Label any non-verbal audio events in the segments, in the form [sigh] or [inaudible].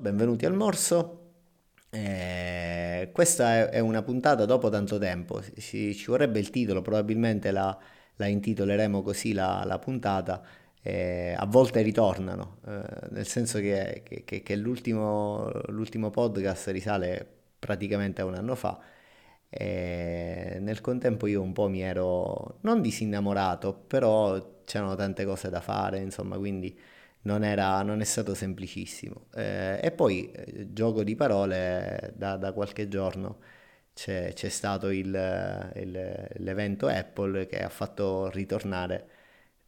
Benvenuti al Morso. Eh, questa è, una puntata dopo tanto tempo, ci, ci vorrebbe il titolo, probabilmente la, la intitoleremo così la, la puntata. Eh, a volte ritornano, eh, nel senso che, che, che l'ultimo, l'ultimo, podcast risale praticamente a un anno fa. E nel contempo io un po' mi ero non disinnamorato, però c'erano tante cose da fare, insomma, quindi non, era, non è stato semplicissimo. Eh, e poi, eh, gioco di parole, da, da qualche giorno c'è, c'è stato il, il, l'evento Apple che ha fatto ritornare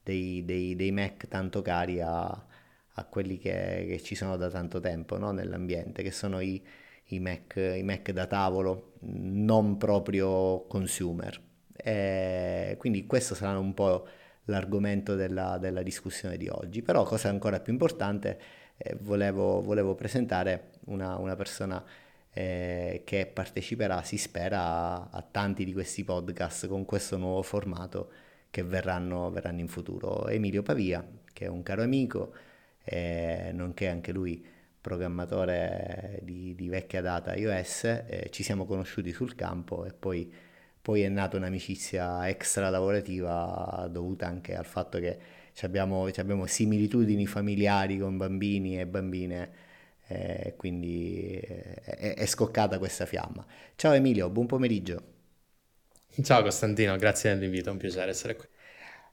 dei, dei, dei Mac tanto cari a, a quelli che, che, ci sono da tanto tempo no? nell'ambiente, che sono i, i, Mac, i Mac da tavolo, non proprio consumer. E quindi questo sarà un po' l'argomento della, della discussione di oggi. Però cosa ancora più importante, eh, volevo, volevo, presentare una, una persona eh, che parteciperà, si spera, a, a, tanti di questi podcast con questo nuovo formato che verranno, verranno in futuro. Emilio Pavia, che è un caro amico, eh, nonché anche lui programmatore di, di vecchia data iOS, eh, ci siamo conosciuti sul campo e poi poi è nata un'amicizia extra lavorativa dovuta anche al fatto che abbiamo, abbiamo similitudini familiari con bambini e bambine, eh, quindi è, è scoccata questa fiamma. Ciao Emilio, buon pomeriggio. Ciao Costantino, grazie dell'invito, è un piacere essere qui.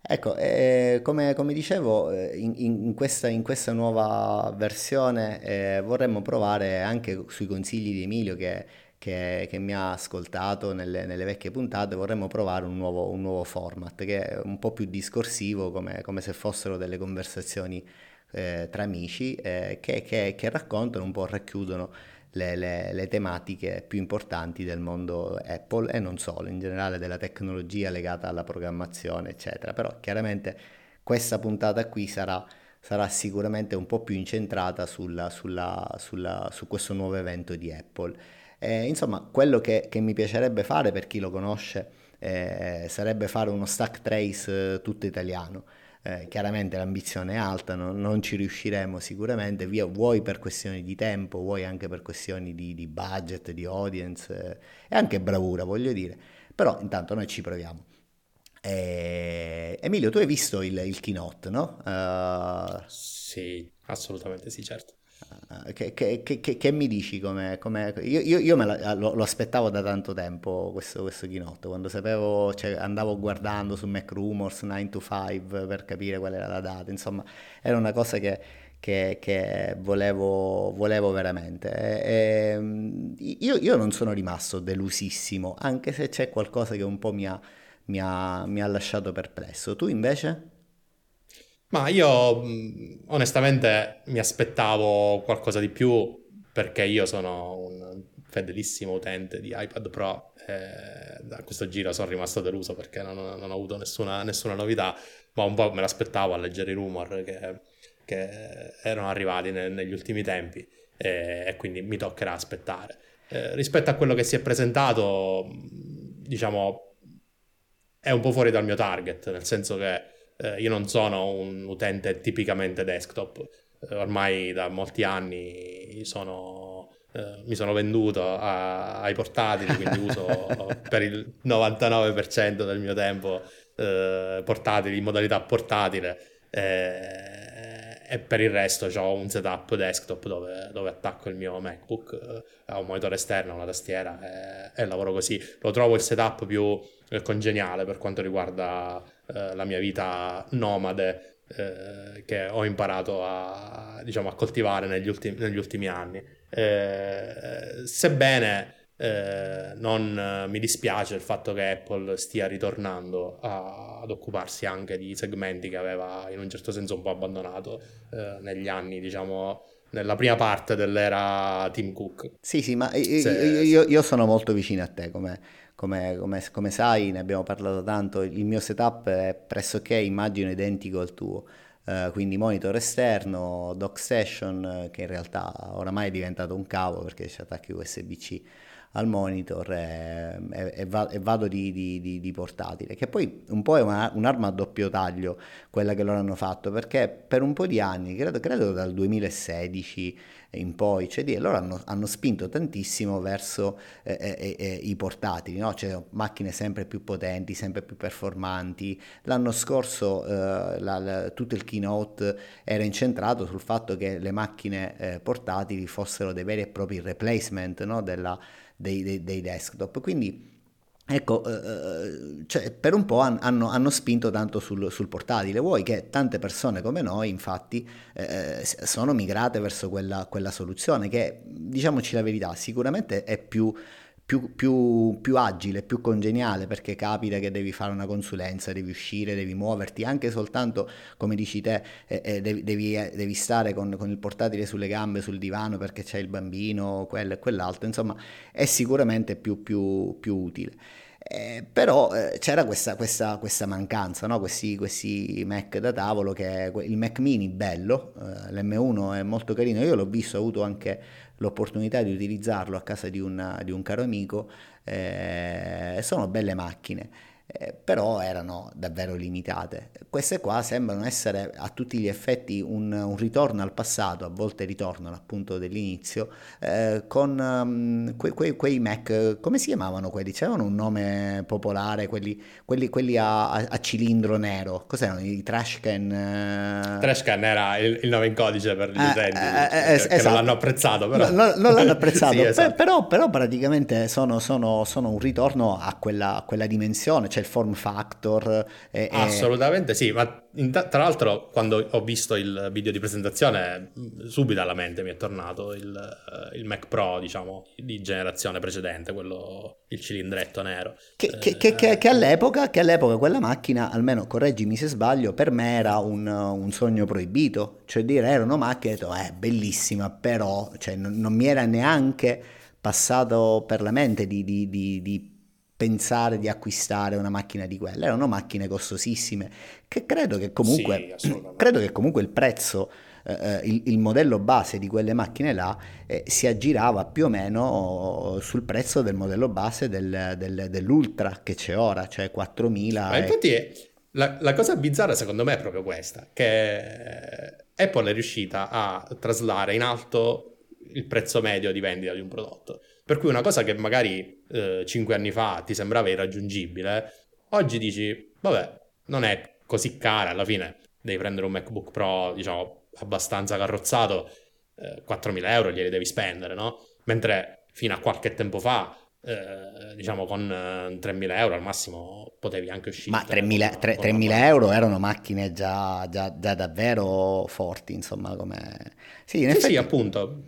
Ecco, eh, come, come, dicevo, eh, in, in, questa, in, questa, nuova versione eh, vorremmo provare anche sui consigli di Emilio che che, che mi ha ascoltato nelle, nelle, vecchie puntate, vorremmo provare un nuovo, un nuovo, format che è un po' più discorsivo, come, come se fossero delle conversazioni eh, tra amici eh, che, che, che, raccontano un po', racchiudono le, le, le, tematiche più importanti del mondo Apple e non solo, in generale della tecnologia legata alla programmazione, eccetera. Però chiaramente questa puntata qui sarà sarà sicuramente un po' più incentrata sulla, sulla, sulla, su questo nuovo evento di Apple. Eh, insomma, quello che, che, mi piacerebbe fare per chi lo conosce eh, sarebbe fare uno stack trace eh, tutto italiano. Eh, chiaramente l'ambizione è alta, no? non ci riusciremo sicuramente, via, vuoi per questioni di tempo, vuoi anche per questioni di, di budget, di audience eh, e anche bravura, voglio dire. Però intanto noi ci proviamo. Eh, Emilio, tu hai visto il, il keynote, no? Uh... Sì, assolutamente sì, certo. Eh, che, che, che, che, mi dici? Come. Io, io, io la, lo, lo, aspettavo da tanto tempo questo, questo keynote, quando sapevo, cioè, andavo guardando su Mac Rumors 9 to 5 per capire qual era la data, insomma era una cosa che, che volevo, volevo, veramente. E, e, io, io, non sono rimasto delusissimo, anche se c'è qualcosa che un po' mi ha, mi ha, mi ha lasciato perplesso. Tu invece? Ma io onestamente mi aspettavo qualcosa di più perché io sono un fedelissimo utente di iPad Pro e da questo giro sono rimasto deluso perché non, non ho avuto nessuna, nessuna, novità, ma un po' me l'aspettavo a leggere i rumor che, che erano arrivati ne, negli ultimi tempi e, e, quindi mi toccherà aspettare. Eh, rispetto a quello che si è presentato, diciamo, è un po' fuori dal mio target, nel senso che eh, io non sono un utente tipicamente desktop, eh, ormai da molti anni sono, eh, mi sono venduto a, ai portatili, quindi uso [laughs] per il 99% del mio tempo eh, portatili in modalità portatile eh, e per il resto ho un setup desktop dove, dove attacco il mio MacBook a eh, un monitor esterno, una tastiera e, e, lavoro così. Lo trovo il setup più congeniale per quanto riguarda eh, la mia vita nomade eh, che ho imparato a, diciamo, a coltivare negli ultimi, negli ultimi anni. Eh, sebbene non mi dispiace il fatto che Apple stia ritornando a, ad occuparsi anche di segmenti che aveva in un certo senso un po' abbandonato negli anni, diciamo, nella prima parte dell'era Tim Cook. Sì, sì, ma io, io, io sono molto vicino a te come, come, come, come, sai, ne abbiamo parlato tanto, il mio setup è pressoché immagino identico al tuo. Uh, quindi monitor esterno, dock station, che in realtà oramai è diventato un cavo perché ci attacchi USB-C al monitor e, e, e, va, vado di, di, di, di, portatile, che poi un po' è una, un'arma a doppio taglio quella che loro hanno fatto, perché per un po' di anni, credo, credo dal 2016 in poi, cioè loro hanno, hanno spinto tantissimo verso eh, eh, i portatili, no? cioè, macchine sempre più potenti, sempre più performanti. L'anno scorso eh, la, la, tutto il keynote era incentrato sul fatto che le macchine eh, portatili fossero dei veri e propri replacement no? Della, dei, dei, dei desktop. Quindi Ecco, eh, eh, cioè, per un po' hanno, hanno spinto tanto sul, sul, portatile. Vuoi che tante persone come noi, infatti, eh, sono migrate verso quella, quella, soluzione che, diciamoci la verità, sicuramente è più, più, più, più, agile, più congeniale, perché capita che devi fare una consulenza, devi uscire, devi muoverti, anche soltanto, come dici te, eh, eh, devi, devi, eh, stare con, con, il portatile sulle gambe, sul divano, perché c'è il bambino, quello e quell'altro, insomma, è sicuramente più, più, più utile. Eh, però eh, c'era questa, questa, questa mancanza, no? questi, questi, Mac da tavolo, che il Mac mini bello, eh, l'M1 è molto carino, io l'ho visto, ho avuto anche l'opportunità di utilizzarlo a casa di, una, di un caro amico, eh, sono belle macchine eh, però erano davvero limitate. Queste qua sembrano essere a tutti gli effetti un, un ritorno al passato, a volte ritornano appunto dell'inizio, eh, con um, que, que, quei Mac, come si chiamavano quelli? C'erano un nome popolare, quelli, quelli, quelli a, a, a, cilindro nero, cos'erano? I Trashcan? Uh... Trashcan era il, il, nome in codice per gli eh, utenti, eh, che, esatto. non l'hanno apprezzato però. No, non l'hanno [laughs] apprezzato, sì, esatto. però, però, praticamente sono, sono, sono, un ritorno a quella, a quella dimensione, il form factor. E, Assolutamente sì, ma tra l'altro quando ho visto il video di presentazione subito alla mente mi è tornato il, eh, il Mac Pro, diciamo, di generazione precedente, quello, il cilindretto nero. Che, eh, che, che, che all'epoca, all'epoca, quella macchina, almeno correggimi se sbaglio, per me era un, un sogno proibito, cioè dire era una macchina, ho detto, eh, bellissima, però cioè, non, non mi era neanche passato per la mente di, di, di, di pensare di acquistare una macchina di quella, erano macchine costosissime, che credo che comunque, sì, [clears throat] credo che comunque il prezzo, eh, eh, il, il, modello base di quelle macchine là eh, si aggirava più o meno sul prezzo del modello base del, del, dell'Ultra che c'è ora, cioè 4.000. Ma infatti è, la, la cosa bizzarra secondo me è proprio questa, che Apple è riuscita a traslare in alto il prezzo medio di vendita di un prodotto. Per cui una cosa che magari eh, 5 anni fa ti sembrava irraggiungibile, oggi dici, vabbè, non è così cara, alla fine devi prendere un MacBook Pro, diciamo, abbastanza carrozzato, eh, 4.000 euro glieli devi spendere, no? Mentre fino a qualche tempo fa eh, diciamo con eh, 3.000 euro al massimo potevi anche uscire. Ma 3.000, 3, 3.000 euro erano macchine già, già, già, davvero forti, insomma, come... Sì, in sì, effetti... sì, appunto.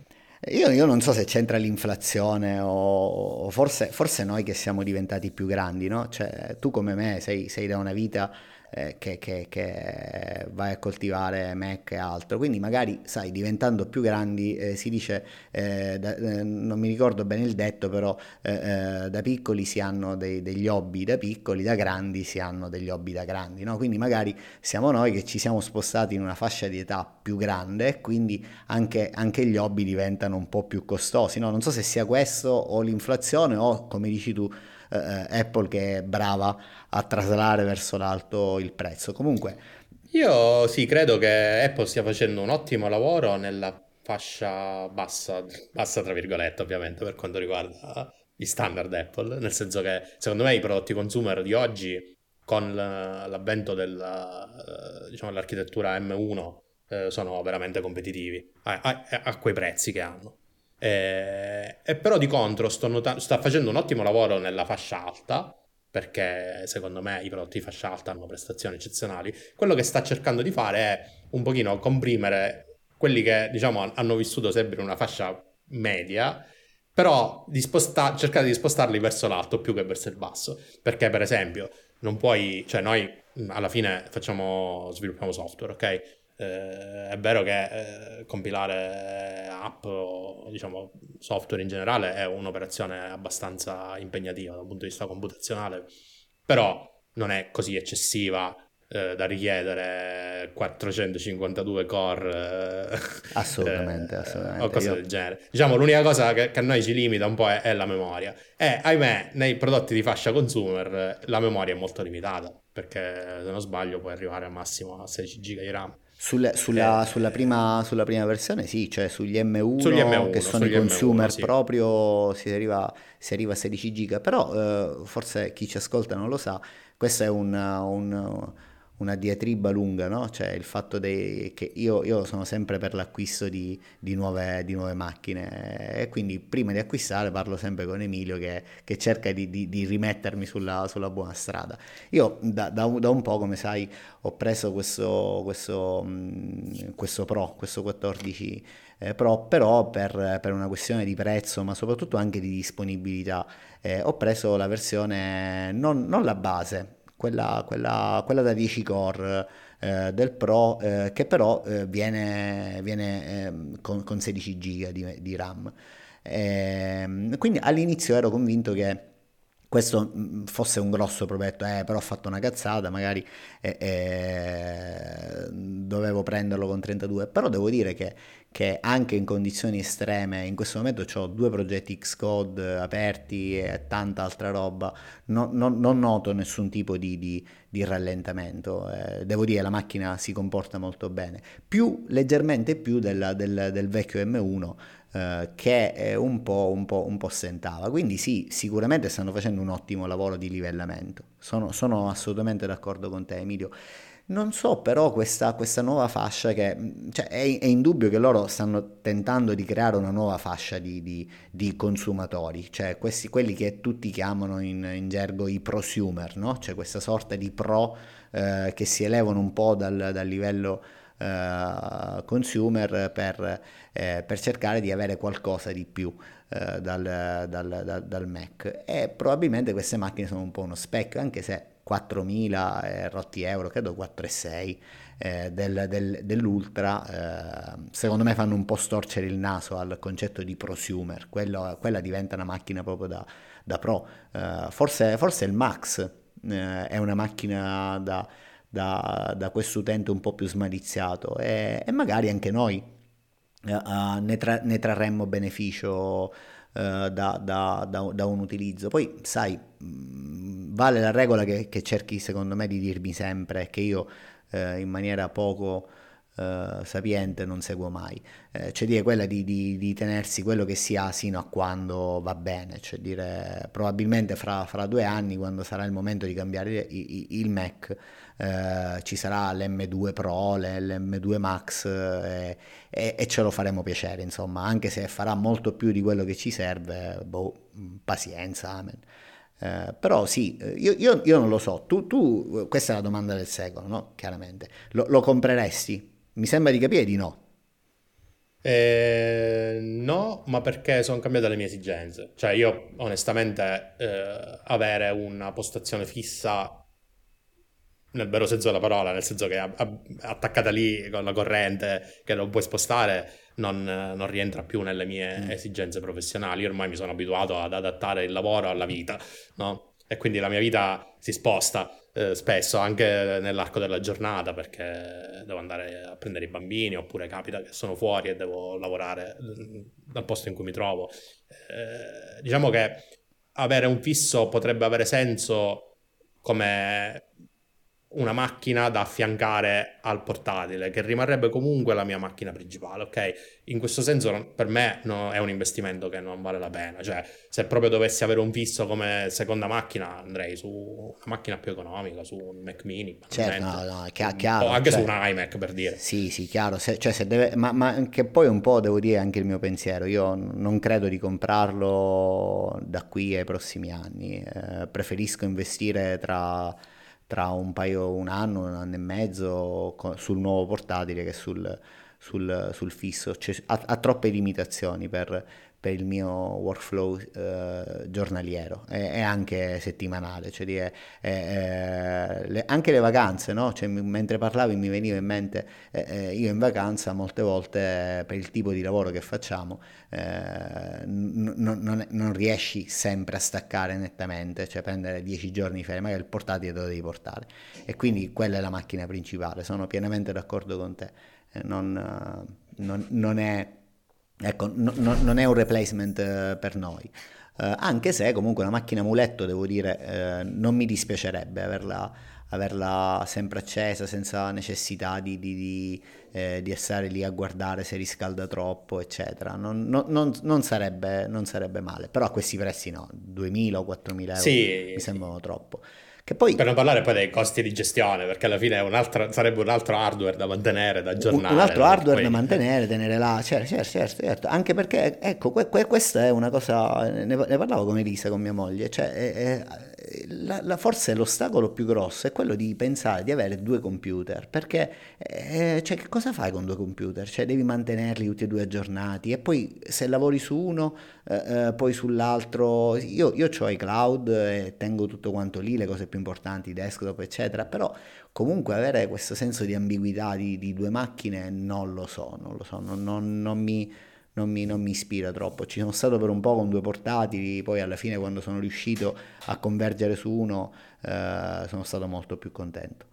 Io, io, non so se c'entra l'inflazione o, forse, forse, noi che siamo diventati più grandi, no? Cioè, tu come me sei, sei da una vita eh, che, che, che, vai a coltivare Mac e altro. Quindi magari, sai, diventando più grandi eh, si dice, eh, da, eh, non mi ricordo bene il detto, però eh, da piccoli si hanno dei, degli hobby da piccoli, da grandi si hanno degli hobby da grandi. No? Quindi magari siamo noi che ci siamo spostati in una fascia di età più grande quindi anche, anche gli hobby diventano un po' più costosi. No? Non so se sia questo o l'inflazione o, come dici tu, eh, Apple che è brava a traslare verso l'alto il prezzo. Comunque... Io sì, credo che Apple stia facendo un ottimo lavoro nella fascia bassa, bassa tra virgolette ovviamente per quanto riguarda gli standard Apple, nel senso che secondo me i prodotti consumer di oggi con l'avvento della, eh, diciamo, dell'architettura M1 eh, sono veramente competitivi a, a, a, quei prezzi che hanno. E, e però di contro nota- sta facendo un ottimo lavoro nella fascia alta perché secondo me i prodotti di fascia alta hanno prestazioni eccezionali. Quello che sta cercando di fare è un pochino comprimere quelli che diciamo hanno vissuto sempre in una fascia media, però di sposta- cercare di spostarli verso l'alto più che verso il basso, perché per esempio non puoi, cioè noi alla fine facciamo, sviluppiamo software, ok? Eh, è vero che eh, compilare app o diciamo software in generale è un'operazione abbastanza impegnativa dal punto di vista computazionale, però non è così eccessiva eh, da richiedere 452 core eh, assolutamente, assolutamente. o cose Io... del genere. Diciamo l'unica cosa che, che, a noi ci limita un po' è, è, la memoria e ahimè nei prodotti di fascia consumer la memoria è molto limitata perché se non sbaglio puoi arrivare al massimo a 16 GB di RAM. Sulle, sulla, eh, sulla, prima, sulla, prima, versione sì, cioè sugli M1, sugli M1 che sono i consumer M1, sì. proprio si arriva, si arriva, a 16 giga, però eh, forse chi ci ascolta non lo sa, questo è un, un una diatriba lunga, no? Cioè il fatto dei, che io, io, sono sempre per l'acquisto di, di, nuove, di, nuove, macchine e quindi prima di acquistare parlo sempre con Emilio che, che cerca di, di, rimettermi sulla, sulla, buona strada. Io da, da, da, un po', come sai, ho preso questo, questo, questo Pro, questo 14 eh, Pro, però per, per, una questione di prezzo, ma soprattutto anche di disponibilità, eh, ho preso la versione, non, non la base, quella, quella, quella da 10 core eh, del Pro eh, che però eh, viene, viene ehm, con, con, 16 GB di, di RAM. Ehm, quindi all'inizio ero convinto che questo mm, fosse un grosso progetto, eh, però ho fatto una cazzata, magari eh, eh, dovevo prenderlo con 32, però devo dire che che anche in condizioni estreme, in questo momento ho due progetti Xcode aperti e tanta altra roba, non, non, non noto nessun tipo di, di, di rallentamento, eh, devo dire la macchina si comporta molto bene, più leggermente più della, del, del, vecchio M1 eh, che un po', un, po', un po' stentava, quindi sì, sicuramente stanno facendo un ottimo lavoro di livellamento, sono, sono assolutamente d'accordo con te Emilio. Non so però questa, questa nuova fascia che cioè, è, è, indubbio che loro stanno tentando di creare una nuova fascia di, di, di consumatori, cioè questi, quelli che tutti chiamano in, in gergo i prosumer, no? cioè questa sorta di pro eh, che si elevano un po' dal, dal livello eh, consumer per, eh, per, cercare di avere qualcosa di più eh, dal, dal, dal Mac e probabilmente queste macchine sono un po' uno specchio anche se 4.000 eh, rotti euro, credo 4,6 eh, del, del, dell'Ultra, eh, secondo me fanno un po' storcere il naso al concetto di prosumer, Quello, quella diventa una macchina proprio da, da pro. Eh, forse, forse, il Max eh, è una macchina da, da, da questo utente un po' più smaliziato e, e magari anche noi uh, ne, tra, ne trarremmo beneficio da, da, da, da, un utilizzo. Poi, sai, mh, vale la regola che, che, cerchi secondo me di dirmi sempre, che io eh, in maniera poco eh, sapiente non seguo mai, eh, cioè dire quella di, di, di, tenersi quello che si ha sino a quando va bene, cioè dire probabilmente fra, fra due anni quando sarà il momento di cambiare il, il Mac eh, ci sarà l'M2 Pro, l'M2 Max eh, e, e, ce lo faremo piacere insomma, anche se farà molto più di quello che ci serve, boh, pazienza, amen. Eh, però sì, io, io, io, non lo so, tu, tu, questa è la domanda del secolo, no? Chiaramente, lo, lo compreresti? Mi sembra di capire di no. Eh, no, ma perché sono cambiate le mie esigenze. Cioè, io onestamente eh, avere una postazione fissa nel vero senso della parola, nel senso che è attaccata lì con la corrente che non puoi spostare, non, non rientra più nelle mie mm. esigenze professionali. Io ormai mi sono abituato ad adattare il lavoro alla vita, no? E quindi la mia vita si sposta eh, spesso anche nell'arco della giornata perché devo andare a prendere i bambini oppure capita che sono fuori e devo lavorare mm, dal posto in cui mi trovo. Eh, diciamo che avere un fisso potrebbe avere senso come una macchina da affiancare al portatile, che rimarrebbe comunque la mia macchina principale, ok? In questo senso per me no, è un investimento che non vale la pena, cioè se proprio dovessi avere un fisso come seconda macchina andrei su una macchina più economica, su un Mac mini, certo, no, no, chiaro, o anche cioè, su un iMac per dire. Sì, sì, chiaro, se, cioè se deve, ma, ma che poi un po' devo dire anche il mio pensiero, io non credo di comprarlo da qui ai prossimi anni, eh, preferisco investire tra tra un paio, un anno, un anno e mezzo sul nuovo portatile che sul, sul, sul fisso, cioè, ha, ha, troppe limitazioni per, per il mio workflow eh, giornaliero. E, e, anche settimanale, cioè dire, eh, eh, le, anche le vacanze, no? cioè, mentre parlavi mi veniva in mente, eh, eh, io in vacanza molte volte per il tipo di lavoro che facciamo eh, n- non, non, riesci sempre a staccare nettamente, cioè prendere dieci giorni di ferie, magari il portatile te lo devi portare. E quindi quella è la macchina principale, sono pienamente d'accordo con te, non, non, non è Ecco, no, no, non è un replacement eh, per noi. Eh, anche se comunque una macchina muletto, devo dire, eh, non mi dispiacerebbe averla, averla, sempre accesa senza necessità di, di, di, eh, di, essere lì a guardare se riscalda troppo, eccetera. Non, non, non, sarebbe, non sarebbe, male, però a questi prezzi no, 2.000 o 4.000 euro sì, mi sembrano troppo. Poi, per non parlare poi dei costi di gestione, perché alla fine un altro, sarebbe un altro hardware da mantenere, da aggiornare. Un altro hardware poi... da mantenere, tenere là, certo, certo, certo, certo. anche perché, ecco, que- que- questa è una cosa, ne, ne, parlavo con Elisa, con mia moglie, cioè, è, è, la, la, forse l'ostacolo più grosso è quello di pensare di avere due computer, perché eh, cioè, che cosa fai con due computer? Cioè, devi mantenerli tutti e due aggiornati e poi se lavori su uno, eh, eh poi sull'altro, io, io ho i cloud e tengo tutto quanto lì, le cose più importanti, desktop, eccetera, però comunque avere questo senso di ambiguità di, di due macchine non lo so, non lo so, non, non, non mi non mi, non mi, ispira troppo. Ci sono stato per un po' con due portatili, poi alla fine quando sono riuscito a convergere su uno eh, sono stato molto più contento.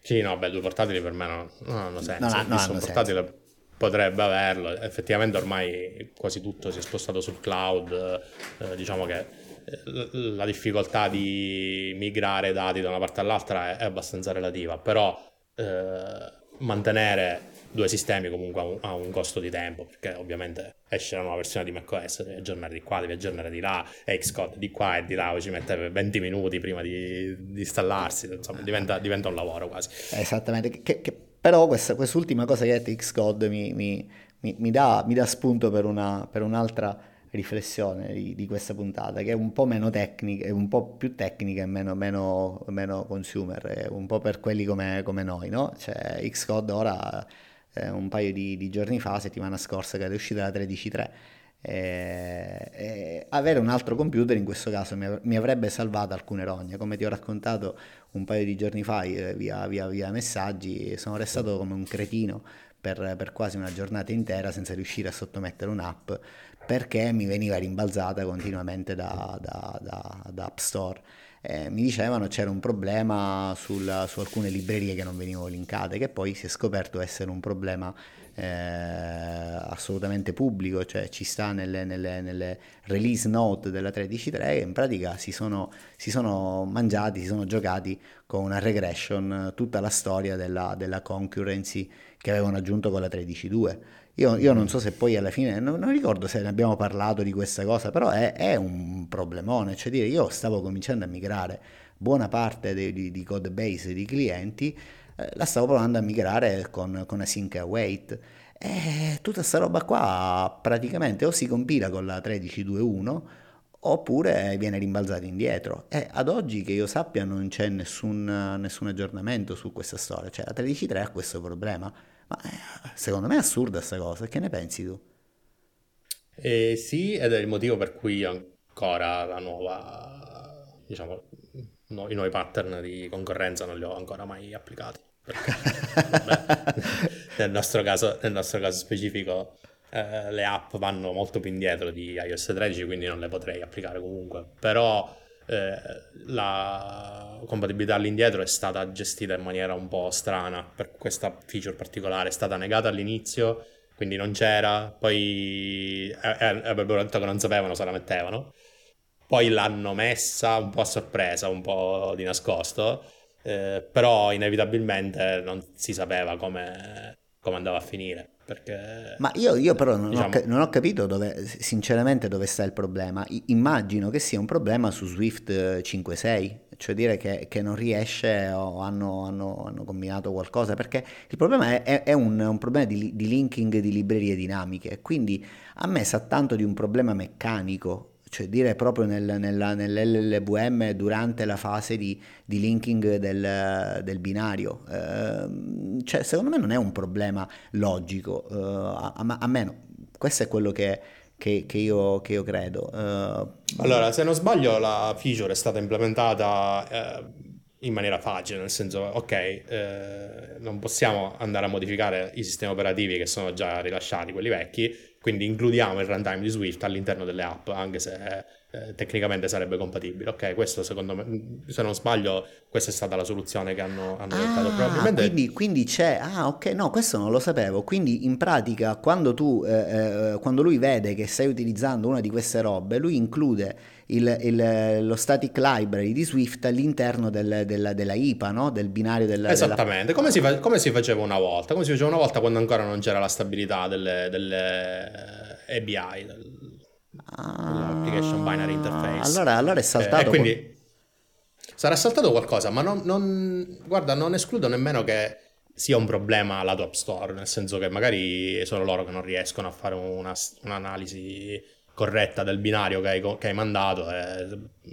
Sì, no, beh, due portatili per me non, non hanno senso. Non, non hanno portatile senso. potrebbe averlo, effettivamente ormai quasi tutto si è spostato sul cloud, eh, diciamo che eh, la difficoltà di migrare dati da una parte all'altra è, è abbastanza relativa, però eh, mantenere due sistemi comunque ha un, ha un, costo di tempo perché ovviamente esce la nuova versione di macOS devi aggiornare di qua, devi aggiornare di là Xcode di qua e di là ci mette 20 minuti prima di, di installarsi insomma diventa, diventa, un lavoro quasi esattamente che, che, però questa, quest'ultima cosa che hai detto Xcode mi, mi, mi, mi, dà, mi dà spunto per, una, per un'altra riflessione di, di, questa puntata che è un po' meno tecnica, è un po' più tecnica e meno, meno, meno consumer, un po' per quelli come, come noi, no? Cioè Xcode ora eh, un paio di, di, giorni fa, settimana scorsa, che è uscita la 13.3. Eh, eh, avere un altro computer in questo caso mi, mi, avrebbe salvato alcune rogne come ti ho raccontato un paio di giorni fa eh, via, via, via messaggi sono restato come un cretino per, per, quasi una giornata intera senza riuscire a sottomettere un'app perché mi veniva rimbalzata continuamente da, da, da, da App Store eh, mi dicevano c'era un problema sul, su alcune librerie che non venivano linkate, che poi si è scoperto essere un problema eh, assolutamente pubblico, cioè ci sta nelle, nelle, nelle release note della 13.3 e in pratica si sono, si sono, mangiati, si sono giocati con una regression tutta la storia della, della concurrency che avevano aggiunto con la 13.2 io, io, non so se poi alla fine, non, non, ricordo se ne abbiamo parlato di questa cosa, però è, è un problemone, cioè dire io stavo cominciando a migrare buona parte di, di, di code base di clienti, eh, la stavo provando a migrare con, con Async Await. E tutta questa roba qua praticamente o si compila con la 13.2.1 oppure viene rimbalzata indietro. E ad oggi che io sappia non c'è nessun, nessun aggiornamento su questa storia, cioè la 13.3 ha questo problema ma eh, secondo me è assurda questa cosa, che ne pensi tu? Eh, sì, ed è il motivo per cui ancora la nuova, diciamo, no, i nuovi pattern di concorrenza non li ho ancora mai applicati. Perché, vabbè, [laughs] nel, nostro caso, nel nostro caso specifico eh, le app vanno molto più indietro di iOS 13, quindi non le potrei applicare comunque. Però eh, la compatibilità all'indietro è stata gestita in maniera un po' strana per questa feature particolare, è stata negata all'inizio, quindi non c'era, poi eh, eh, avrebbero detto che non sapevano se la mettevano, poi l'hanno messa un po' a sorpresa, un po' di nascosto, eh, però inevitabilmente non si sapeva come, come andava a finire. Perché, Ma io, io però non, diciamo... ho, non, ho, capito dove, sinceramente dove sta il problema. I, immagino che sia un problema su Swift 5.6, cioè dire che, che non riesce o hanno, hanno, hanno, combinato qualcosa, perché il problema è, è, è un, un, problema di, di linking di librerie dinamiche, quindi a me sa tanto di un problema meccanico cioè dire proprio nel, nella, nell'LLVM durante la fase di, di linking del, del binario. Eh, cioè, secondo me non è un problema logico, eh, a, a, me no. Questo è quello che, che, che, io, che io, credo. Uh, allora, se non sbaglio, la feature è stata implementata eh, in maniera facile, nel senso, ok, eh, non possiamo andare a modificare i sistemi operativi che sono già rilasciati, quelli vecchi, quindi includiamo il runtime di Swift all'interno delle app, anche se eh, tecnicamente sarebbe compatibile. Ok, questo secondo me, se non sbaglio, questa è stata la soluzione che hanno, hanno adottato. Ah, Probabilmente... Quindi, quindi, c'è, ah ok, no, questo non lo sapevo. Quindi in pratica quando, tu, eh, eh, quando lui vede che stai utilizzando una di queste robe, lui include il, il, lo static library di Swift all'interno del, del, della IPA, no? del binario della... Esattamente, della... Come, si fa, come, si faceva una volta, come si faceva una volta quando ancora non c'era la stabilità delle, delle ABI, del, l'application binary interface. Allora, allora è saltato. Eh, quindi sarà saltato qualcosa, ma non, non, guarda, non escludo nemmeno che sia un problema lato App Store, nel senso che magari sono loro che non riescono a fare una, un'analisi corretta del binario che hai, che hai mandato e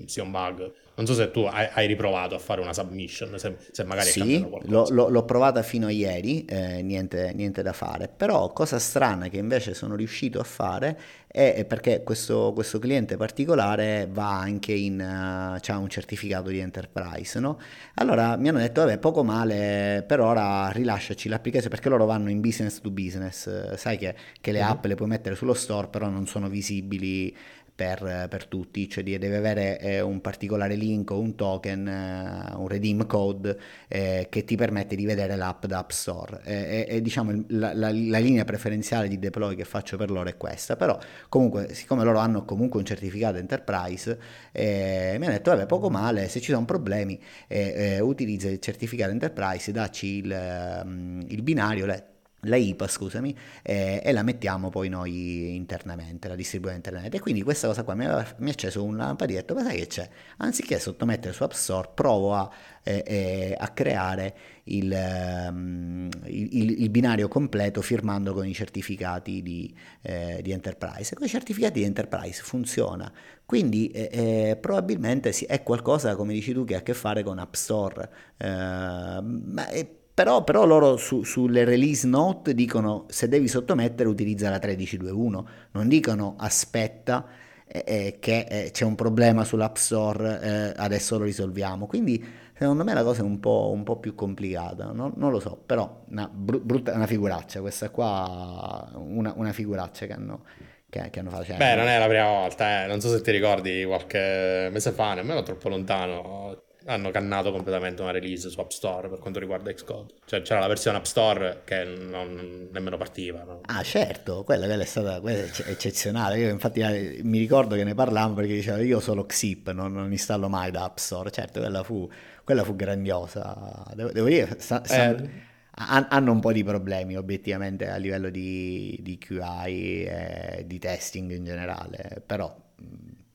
sia un bug. Non so se tu hai, hai riprovato a fare una submission, se, se magari sì, l'ho, l'ho, l'ho, provata fino a ieri, eh, niente, niente, da fare. Però cosa strana che invece sono riuscito a fare è perché questo, questo cliente particolare va anche in, uh, ha un certificato di enterprise, no? Allora mi hanno detto, vabbè, poco male, per ora rilasciaci l'applicazione, perché loro vanno in business to business, sai che, che le app le puoi mettere sullo store, però non sono visibili per, per, tutti, cioè deve avere eh, un particolare link o un token, eh, un redeem code eh, che ti permette di vedere l'app da App Store. E, diciamo la, la, la, linea preferenziale di deploy che faccio per loro è questa, però comunque siccome loro hanno comunque un certificato enterprise, eh, mi hanno detto vabbè poco male, se ci sono problemi eh, eh, utilizza il certificato enterprise, dacci il, um, il binario, le, la IPA, scusami, eh, e la mettiamo poi noi internamente, la distribuiamo internamente. E quindi questa cosa qua mi ha, mi ha acceso un lampadetto, ma sai che c'è? Anziché sottomettere su App Store, provo a, eh, eh, a creare il, um, il, il, binario completo firmando con i certificati di, eh, di Enterprise. con i certificati di Enterprise funziona, quindi eh, eh, probabilmente è qualcosa, come dici tu, che ha a che fare con App Store. ma è, però, però loro su, sulle release note dicono se devi sottomettere utilizza la 13.2.1, non dicono aspetta eh, eh, che eh, c'è un problema sull'App Store, eh, adesso lo risolviamo. Quindi secondo me la cosa è un po', un po più complicata, no? non lo so, però una, brutta, una figuraccia, questa qua, una, una figuraccia che hanno, che, che hanno fatto. Beh, non è la prima volta, eh. non so se ti ricordi qualche mese fa, nemmeno troppo lontano, hanno cannato completamente una release su App Store per quanto riguarda Xcode. Cioè c'era la versione App Store che non, nemmeno partiva. No? Ah certo, quella, quella, è stata quella è eccezionale. Io infatti eh, mi ricordo che ne parlavamo perché diceva io solo Xip, non, non installo mai da App Store. Certo, quella fu, quella fu grandiosa. Devo, devo dire, sta, sta, eh. hanno un po' di problemi obiettivamente a livello di, di QI e di testing in generale, però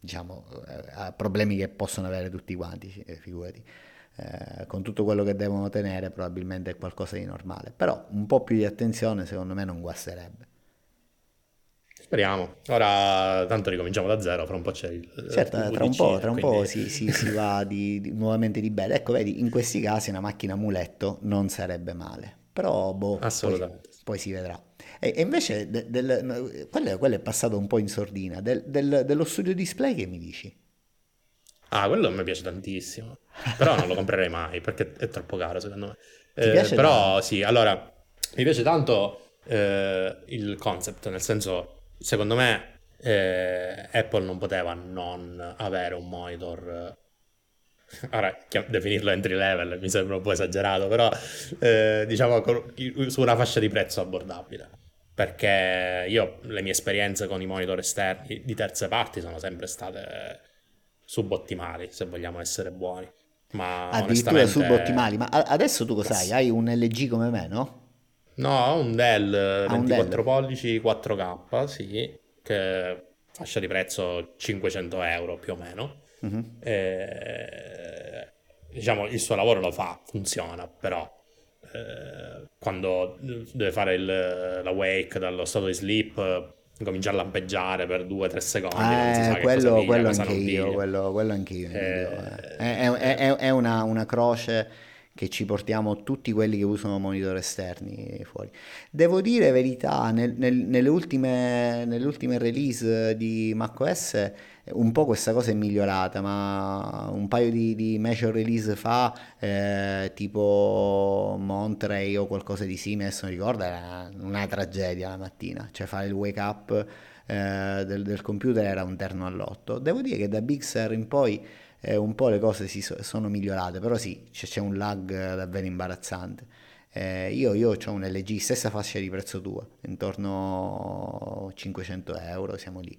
diciamo, eh, problemi che possono avere tutti quanti, eh, figurati. Eh, con tutto quello che devono tenere probabilmente è qualcosa di normale, però un po' più di attenzione secondo me non guasterebbe. Speriamo. Ora tanto ricominciamo da zero, fra un po' c'è il... Certo, il tra un po', tra un quindi... po si, si, si, va di, di, nuovamente di bello. Ecco, vedi, in questi casi una macchina muletto non sarebbe male, però boh, Assolutamente. Poi, poi si vedrà. E, e invece de, del, quello, quello, è passato un po' in sordina. Del, del, dello studio display che mi dici? Ah, quello mi piace tantissimo. Però non lo comprerei mai perché è troppo caro secondo me. Eh, però tanto? sì, allora mi piace tanto eh, il concept, nel senso, secondo me eh, Apple non poteva non avere un monitor. Ora, definirlo entry level mi sembra un po' esagerato, però eh, diciamo su una fascia di prezzo abbordabile perché io le mie esperienze con i monitor esterni di terze parti sono sempre state subottimali, se vogliamo essere buoni. Ma Addirittura onestamente... subottimali, ma adesso tu cos'hai? Hai un LG come me, no? No, ho un Dell ah, 24 Dell. pollici 4K, sì, che fascia di prezzo 500 euro più o meno. Uh-huh. E, diciamo, il suo lavoro lo fa, funziona, però eh, quando deve fare il, la wake dallo stato di sleep comincia a lampeggiare per 2-3 secondi eh, quello, quello, anche io, quello, quello anche io eh, è, è, è, è una, una, croce che ci portiamo tutti quelli che usano monitor esterni fuori. Devo dire verità, nel, nel, nelle, ultime, nelle, ultime, release di macOS un po' questa cosa è migliorata, ma un paio di, di major release fa, eh, tipo Monterey o qualcosa di simile, adesso non ricordo, era una tragedia la mattina, cioè fare il wake up eh, del, del, computer era un terno all'otto. Devo dire che da Big Sur in poi eh, un po' le cose si so, sono migliorate, però sì, c'è, c'è un lag davvero imbarazzante. Eh, io, io ho un LG, stessa fascia di prezzo tua, intorno a 500 euro, siamo lì.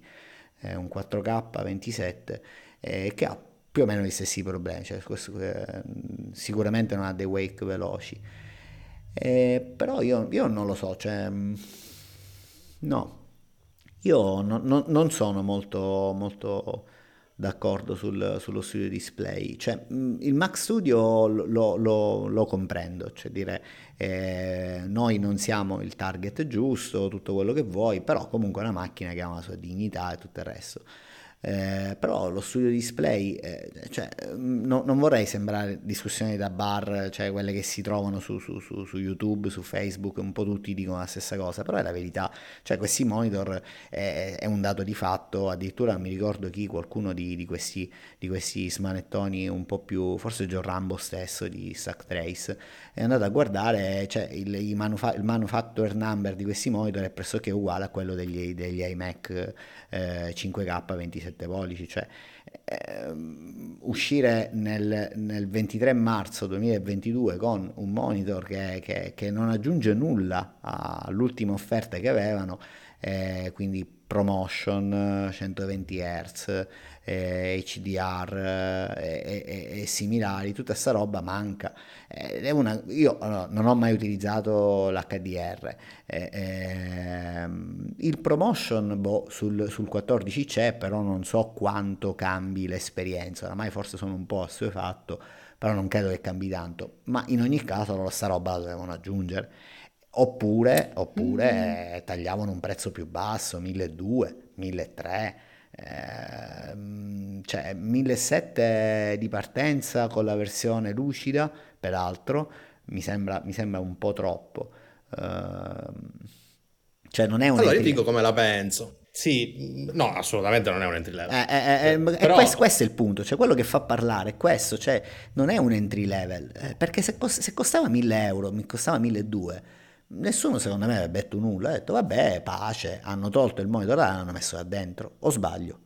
Eh, un 4K 27 eh, che ha più o meno gli stessi problemi, cioè, questo, eh, sicuramente non ha dei wake veloci. Eh, però io, io, non lo so, cioè, mm, no, io no, no, non sono molto, molto d'accordo sul, sullo studio display. Cioè, il Mac Studio lo, lo, lo comprendo, cioè dire eh, noi non siamo il target giusto, tutto quello che vuoi, però comunque è una macchina che ha una sua dignità e tutto il resto. Eh, però lo studio display, eh, cioè, mm, no, non vorrei sembrare discussioni da bar, cioè quelle che si trovano su, su, su, su, YouTube, su Facebook, un po' tutti dicono la stessa cosa, però è la verità, cioè questi monitor è, è un dato di fatto, addirittura mi ricordo chi, qualcuno di, di, questi, di questi smanettoni un po' più, forse John Rambo stesso di Stack Trace, è andato a guardare, cioè il, manufa- il manufacturer number di questi monitor è pressoché uguale a quello degli, degli iMac eh, 5K 27 pollici, cioè eh, uscire nel, nel, 23 marzo 2022 con un monitor che, che, che non aggiunge nulla all'ultima offerta che avevano, eh, quindi promotion 120 Hz, eh, HDR eh, e, e, similari, tutta sta roba manca. Eh, una, io allora, non ho mai utilizzato l'HDR. Eh, ehm, il promotion boh, sul, sul 14 c'è, però non so quanto cambi l'esperienza. Oramai forse sono un po' assuefatto, però non credo che cambi tanto. Ma in ogni caso allora sta roba la dovevano aggiungere. Oppure, oppure mm. tagliavano un prezzo più basso, 1200, 1300 eh, cioè 1700 di partenza con la versione lucida, peraltro mi sembra, mi sembra un po' troppo. Eh, cioè non è un Allora io dico come la penso. Sì, no, assolutamente non è un entry level. Eh, eh, eh, Però... questo, questo, è il punto, cioè quello che fa parlare è questo, cioè non è un entry level, eh, perché se, se, costava 1000 euro, mi costava 1200, nessuno secondo me avrebbe detto nulla, ha detto vabbè, pace, hanno tolto il monitor e l'hanno messo là dentro, o sbaglio?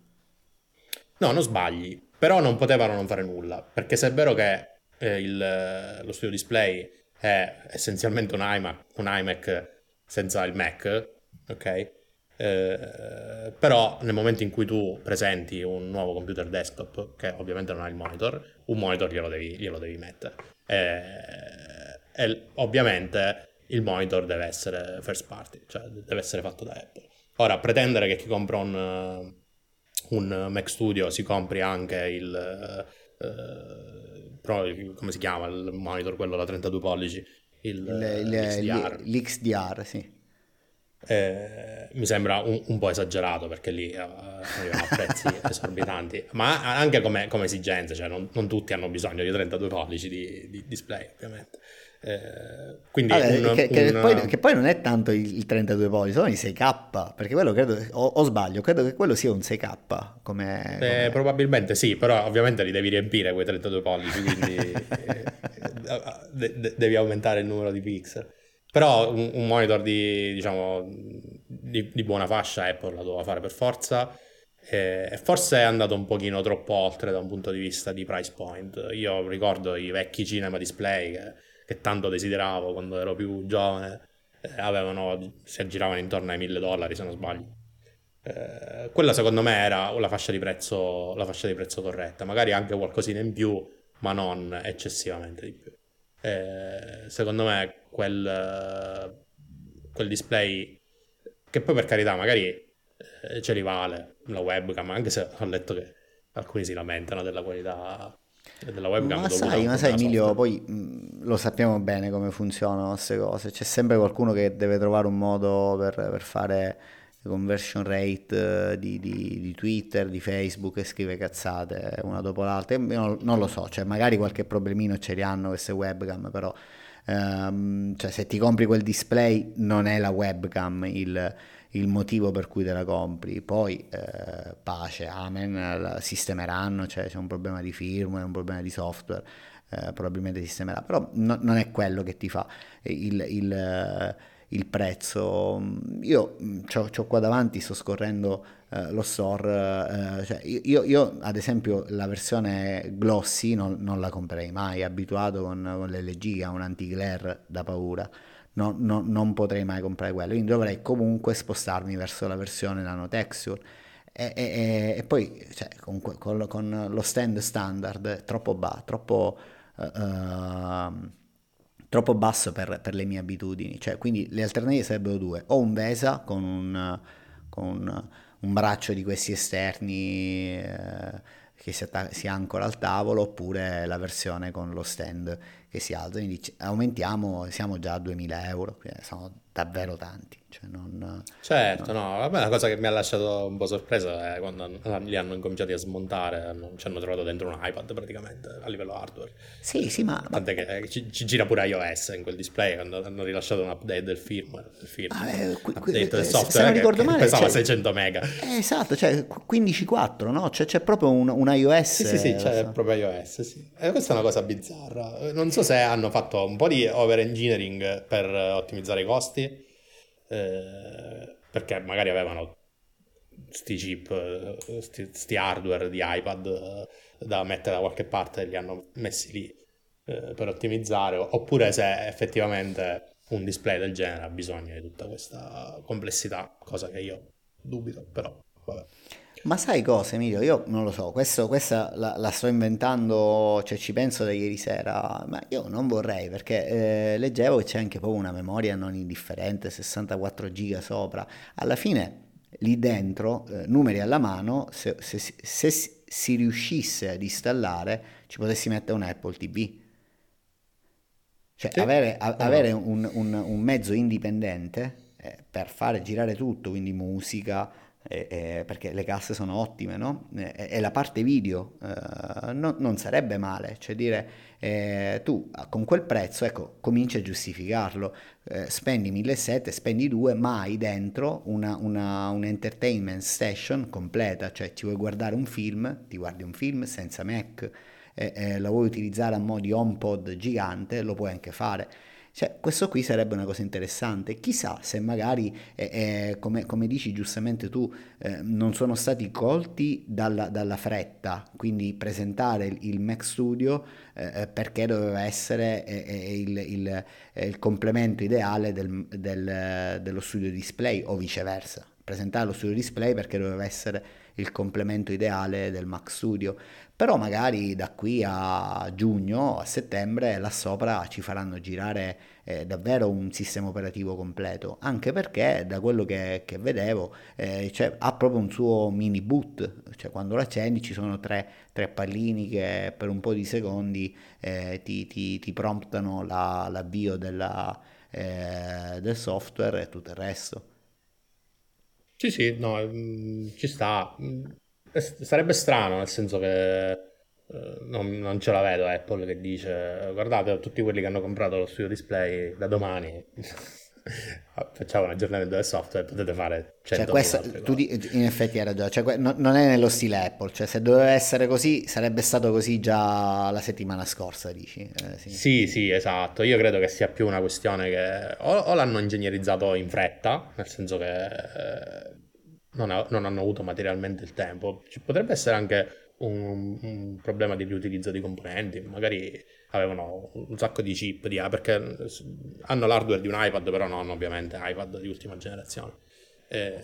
No, non sbagli, però non potevano non fare nulla, perché se è vero che eh, il, lo studio display è essenzialmente un iMac, un iMac senza il Mac, ok? Eh, però nel momento in cui tu presenti un nuovo computer desktop, che ovviamente non ha il monitor, un monitor glielo devi, glielo devi mettere. Eh, e ovviamente il monitor deve essere first party, cioè deve essere fatto da Apple. Ora, pretendere che chi compra un, un Mac Studio si compri anche il... Uh, come si chiama il monitor, quello da 32 pollici? Il, il, l'XDR. L'XDR, sì. Eh, mi sembra un, un, po' esagerato perché lì uh, arrivano a prezzi [laughs] esorbitanti, ma anche come, come esigenze, cioè non, non, tutti hanno bisogno di 32 pollici di, di display, ovviamente. Eh, quindi allora, un, che, che, un... poi, che, poi, non è tanto il, il 32 pollici, sono i 6K, perché quello credo, o, o, sbaglio, credo che quello sia un 6K. Come, eh, come... Eh, probabilmente sì, però ovviamente li devi riempire quei 32 pollici, quindi [laughs] eh, de- de- devi aumentare il numero di pixel. Però un, un monitor di, diciamo, di, di, buona fascia Apple la doveva fare per forza. E forse è andato un pochino troppo oltre da un punto di vista di price point. Io ricordo i vecchi cinema display che che tanto desideravo quando ero più giovane, eh, avevano, si aggiravano intorno ai 1000 dollari se non sbaglio. Eh, quella secondo me era la fascia, di prezzo, la fascia di prezzo corretta, magari anche qualcosina in più, ma non eccessivamente di più. Eh, secondo me quel, quel display, che poi per carità magari eh, ce li vale la webcam, anche se ho letto che alcuni si lamentano della qualità della webcam. Ma sai, ma sai Emilio, poi mh, lo sappiamo bene come funzionano queste cose, c'è sempre qualcuno che deve trovare un modo per, per fare conversion rate di, di, di, Twitter, di Facebook e scrive cazzate una dopo l'altra. Non, non, lo so, cioè magari qualche problemino ce li hanno queste webcam, però ehm, cioè, se ti compri quel display non è la webcam il, il motivo per cui te la compri. Poi eh, pace, amen, la sistemeranno, cioè c'è un problema di firmware, un problema di software. Eh, probabilmente sistemerà, però no, non è quello che ti fa il, il il prezzo. Io mm, ho qua davanti, sto scorrendo eh, lo store, eh, cioè io, io, ad esempio la versione glossy non, non la comprerei mai, abituato con, con l'LG a un anti-glare da paura. No, no, non potrei mai comprare quello, quindi dovrei comunque spostarmi verso la versione nano texture. E, e, e poi cioè, con, con, con, lo stand standard troppo basso, troppo uh, troppo basso per, per, le mie abitudini. Cioè, quindi le alternative sarebbero due, o un Vesa con un, con un braccio di questi esterni eh, che si, attac- si, ancora al tavolo, oppure la versione con lo stand che si alza. Quindi aumentiamo, siamo già a 2000 euro, sono davvero tanti. Cioè non, certo, no. no, vabbè, una cosa che mi ha lasciato un po' sorpreso è quando li hanno incominciati a smontare, hanno, ci hanno trovato dentro un iPad praticamente a livello hardware. Sì, sì, ma... Tant'è che ci, ci gira pure iOS in quel display quando hanno rilasciato un update del firmware, del, firmware, ah, eh, qui, del software se non ricordo che, male, che pesava cioè, 600 mega. Eh, esatto, cioè 15.4, no? Cioè, c'è proprio un, un iOS. Sì, sì, sì, c'è so. proprio iOS, sì. E questa è una cosa bizzarra. Non so se hanno fatto un po' di over engineering per ottimizzare i costi eh, perché magari avevano sti chip, sti, sti hardware di iPad eh, da mettere da qualche parte e li hanno messi lì eh, per ottimizzare, oppure se effettivamente un display del genere ha bisogno di tutta questa complessità, cosa che io dubito, però vabbè. Ma sai cosa Emilio? Io non lo so, questo, questa la, la, sto inventando, cioè ci penso da ieri sera, ma io non vorrei perché eh, leggevo che c'è anche poi una memoria non indifferente, 64 giga sopra. Alla fine lì dentro, eh, numeri alla mano, se, se, se, se, si riuscisse ad installare ci potessi mettere un Apple TV. Cioè sì. avere, a, avere un, un, un, mezzo indipendente eh, per fare girare tutto, quindi musica, eh, eh, perché le casse sono ottime, no? Eh, e la parte video eh, no, non sarebbe male, cioè dire eh, tu con quel prezzo, ecco, cominci a giustificarlo, eh, spendi 1700, spendi 2, ma hai dentro una, una, un entertainment station completa, cioè ti vuoi guardare un film, ti guardi un film senza Mac, la vuoi utilizzare a mo' di HomePod gigante, lo puoi anche fare. Cioè, questo qui sarebbe una cosa interessante. Chissà se magari, eh, eh, come, come, dici giustamente tu, eh, non sono stati colti dalla, dalla fretta, quindi presentare il, il Mac Studio eh, eh, perché doveva essere eh, il, il, il, complemento ideale del, del, dello studio display o viceversa. Presentare lo studio display perché doveva essere il complemento ideale del Mac Studio però magari da qui a giugno, a settembre, là sopra ci faranno girare eh, davvero un sistema operativo completo, anche perché da quello che, che vedevo eh, cioè, ha proprio un suo mini boot, cioè quando lo accendi ci sono tre, tre pallini che per un po' di secondi eh, ti, ti, ti, promptano la, l'avvio della, eh, del software e tutto il resto. Sì, sì, no, mm, ci sta. Mm, Sarebbe strano, nel senso che eh, non, non, ce la vedo Apple che dice guardate tutti quelli che hanno comprato lo studio display da domani [laughs] facciamo un aggiornamento del software potete fare 100 cioè questa, tu di, in effetti hai ragione cioè, no, non è nello stile Apple cioè se doveva essere così sarebbe stato così già la settimana scorsa dici eh, sì. sì. sì esatto io credo che sia più una questione che o, o l'hanno ingegnerizzato in fretta nel senso che eh, non, ha, non, hanno avuto materialmente il tempo. Ci potrebbe essere anche un, un, problema di riutilizzo di componenti, magari avevano un sacco di chip di, perché hanno l'hardware di un iPad, però non hanno ovviamente iPad di ultima generazione. E,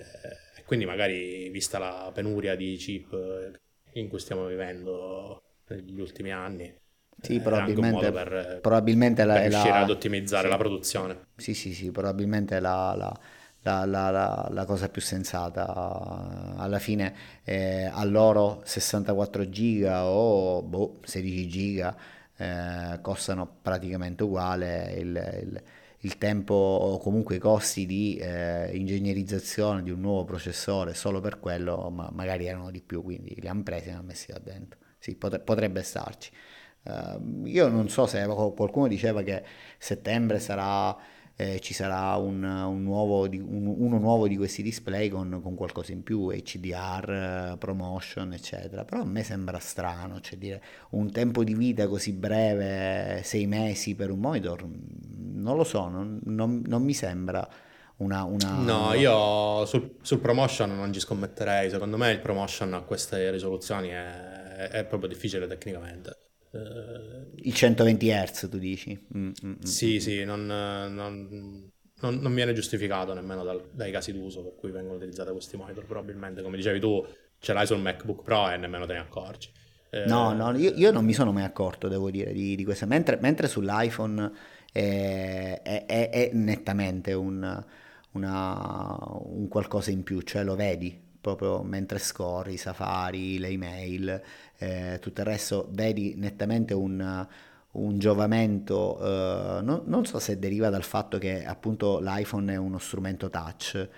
e quindi magari vista la penuria di chip in cui stiamo vivendo negli ultimi anni, sì, probabilmente, per, probabilmente per la, riuscire la, ad ottimizzare sì, la produzione. Sì, sì, sì, probabilmente la, la la, la, la, cosa più sensata. Alla fine eh, a loro 64 giga o boh, 16 giga eh, costano praticamente uguale il, il, il tempo o comunque i costi di eh, ingegnerizzazione di un nuovo processore solo per quello ma magari erano di più, quindi li hanno presi e li hanno messi là dentro. Sì, potre, potrebbe starci. Uh, io non so se qualcuno diceva che settembre sarà eh, ci sarà un, un nuovo, un, uno nuovo di questi display con, con qualcosa in più, HDR, promotion, eccetera. Però a me sembra strano, cioè dire un tempo di vita così breve, sei mesi per un monitor, non lo so, non, non, non mi sembra. Una, una... No, io sul, sul, promotion non ci scommetterei. Secondo me il promotion a queste risoluzioni è, è proprio difficile tecnicamente. Il 120 Hz tu dici? Mm, mm, mm. Sì, sì, non, non, non, non, viene giustificato nemmeno dal, dai casi d'uso per cui vengono utilizzati questi monitor. Probabilmente, come dicevi tu, ce l'hai sul MacBook Pro e nemmeno te ne accorgi. Eh... No, no, io, io, non mi sono mai accorto, devo dire, di, di questo. Mentre, mentre sull'iPhone è, è, è, è nettamente un, una, un qualcosa in più, cioè lo vedi proprio mentre scorri, Safari, le email, eh, tutto il resto, vedi nettamente un, un giovamento, eh, non, non, so se deriva dal fatto che appunto l'iPhone è uno strumento touch.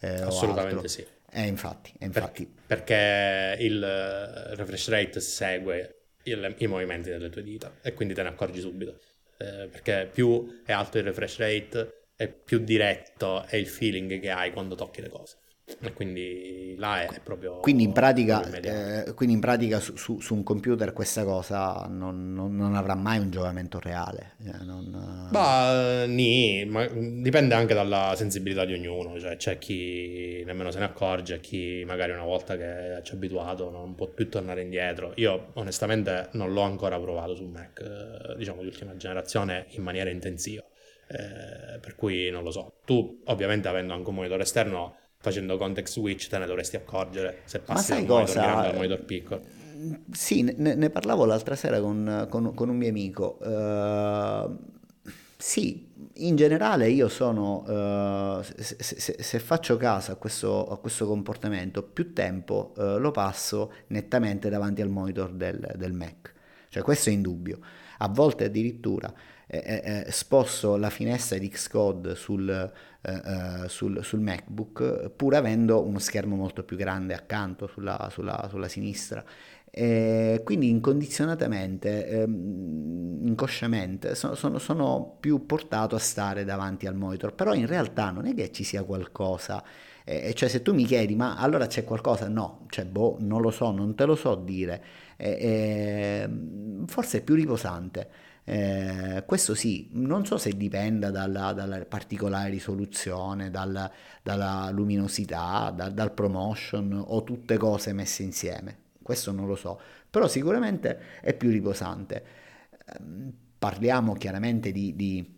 Eh, Assolutamente sì. Eh, infatti, infatti. Per, perché il refresh rate segue il, i movimenti delle tue dita e quindi te ne accorgi subito. Eh, perché più è alto il refresh rate e più diretto è il feeling che hai quando tocchi le cose. E quindi là è proprio... Quindi in pratica, eh, quindi in pratica su, su, su, un computer questa cosa non, non, non, avrà mai un giovamento reale. Eh, non... Bah, nì, ma dipende anche dalla sensibilità di ognuno. Cioè, c'è chi nemmeno se ne accorge, chi magari una volta che ci è abituato non può più tornare indietro. Io onestamente non l'ho ancora provato su Mac, eh, diciamo di ultima generazione, in maniera intensiva. Eh, per cui non lo so. Tu ovviamente avendo anche un monitor esterno facendo context switch te ne dovresti accorgere se passi dal monitor cosa? grande al monitor piccolo. Sì, ne, ne parlavo l'altra sera con, con, con un mio amico. Uh, sì, in generale io sono, uh, se, se, se, faccio caso a questo, a questo comportamento, più tempo uh, lo passo nettamente davanti al monitor del, del Mac. Cioè questo è indubbio. A volte addirittura eh, eh, sposto la finestra di Xcode sul, eh, eh, sul, sul, MacBook pur avendo uno schermo molto più grande accanto sulla, sulla, sulla sinistra. E quindi incondizionatamente, ehm, inconsciamente, sono, sono, sono, più portato a stare davanti al monitor, però in realtà non è che ci sia qualcosa, eh, cioè se tu mi chiedi ma allora c'è qualcosa, no, cioè boh, non lo so, non te lo so dire, eh, forse è più riposante. Eh, questo sì, non so se dipenda dalla, dalla particolare risoluzione, dalla, dalla luminosità, da, dal promotion o tutte cose messe insieme. Questo non lo so, però sicuramente è più riposante. Eh, parliamo chiaramente di, di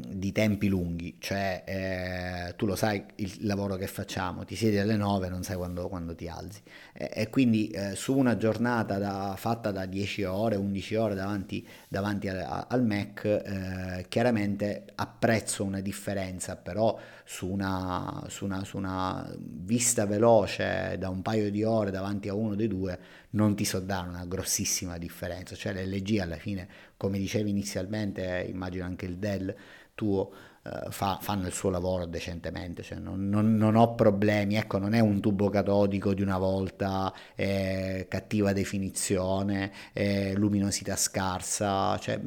di tempi lunghi, cioè eh, tu lo sai il lavoro che facciamo, ti siedi alle 9 non sai quando, quando ti alzi. E, e quindi eh, su una giornata da, fatta da 10 ore, 11 ore davanti, davanti al, al Mac eh, chiaramente apprezzo una differenza, però su una, su, una, su una vista veloce da un paio di ore davanti a uno dei due non ti so dare una grossissima differenza, cioè l'LG alla fine, come dicevi inizialmente, immagino anche il Dell tuo, eh, fa, fanno il suo lavoro decentemente, cioè non, non, non, ho problemi, ecco non è un tubo catodico di una volta, eh, cattiva definizione, eh, luminosità scarsa, cioè,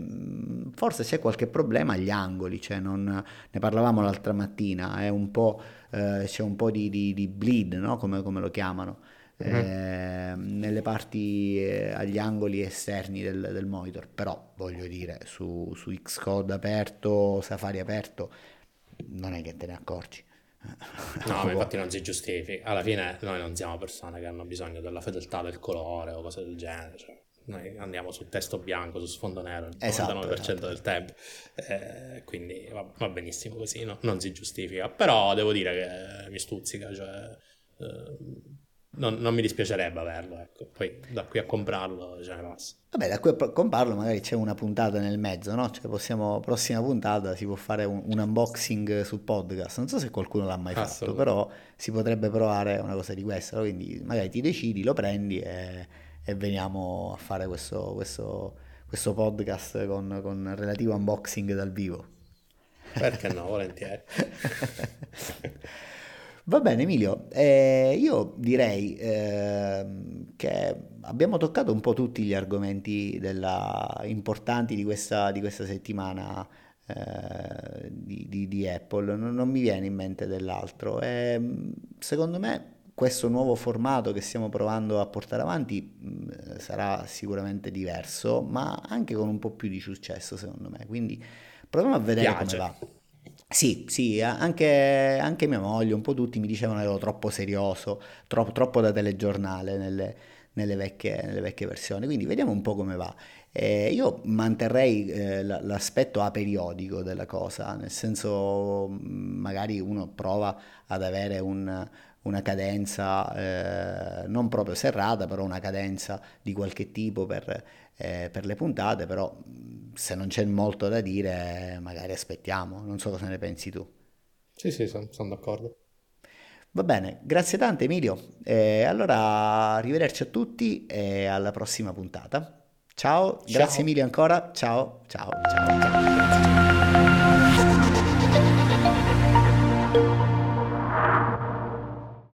forse c'è qualche problema agli angoli, cioè non, ne parlavamo l'altra mattina, un eh, c'è un po' di, di, di bleed, no? come, come lo chiamano uh-huh. eh, nelle parti eh, agli angoli esterni del, del, monitor, però voglio dire su, su Xcode aperto, Safari aperto, non è che te ne accorgi. No, ma [laughs] infatti non si giustifica. Alla fine noi non siamo persone che hanno bisogno della fedeltà del colore o cose del genere. Cioè, noi andiamo su testo bianco, su sfondo nero il esatto, 99% esatto. del tempo. Eh, quindi va, va, benissimo così, no? non si giustifica. Però devo dire che mi stuzzica. Cioè, eh, non, non, mi dispiacerebbe averlo, ecco. Poi da qui a comprarlo ce ne passa. Vabbè, da qui a comprarlo magari c'è una puntata nel mezzo, no? Cioè possiamo, prossima puntata si può fare un, un unboxing su podcast. Non so se qualcuno l'ha mai fatto, però si potrebbe provare una cosa di questa. Quindi magari ti decidi, lo prendi e, e veniamo a fare questo, questo, questo podcast con, con relativo unboxing dal vivo. Perché no, volentieri. [laughs] Va bene Emilio, eh, io direi eh, che abbiamo toccato un po' tutti gli argomenti della, importanti di questa, di questa settimana eh, di, di, di, Apple, non, non, mi viene in mente dell'altro. Ehm, secondo me questo nuovo formato che stiamo provando a portare avanti mh, sarà sicuramente diverso, ma anche con un po' più di successo secondo me, quindi proviamo a vedere Piace. come va. Sì, sì, anche, anche, mia moglie, un po' tutti mi dicevano che ero troppo serioso, troppo, troppo da telegiornale nelle, nelle, vecchie, nelle, vecchie, versioni, quindi vediamo un po' come va. Eh, io manterrei eh, l'aspetto aperiodico della cosa, nel senso magari uno prova ad avere un, una cadenza eh, non proprio serrata, però una cadenza di qualche tipo per, eh, per le puntate, però se non c'è molto da dire magari aspettiamo, non so cosa ne pensi tu. Sì, sì, sono, sono d'accordo. Va bene, grazie tante Emilio. Eh, allora, arrivederci a tutti e alla prossima puntata. Ciao, ciao. grazie Emilio ancora. Ciao, ciao, ciao. ciao.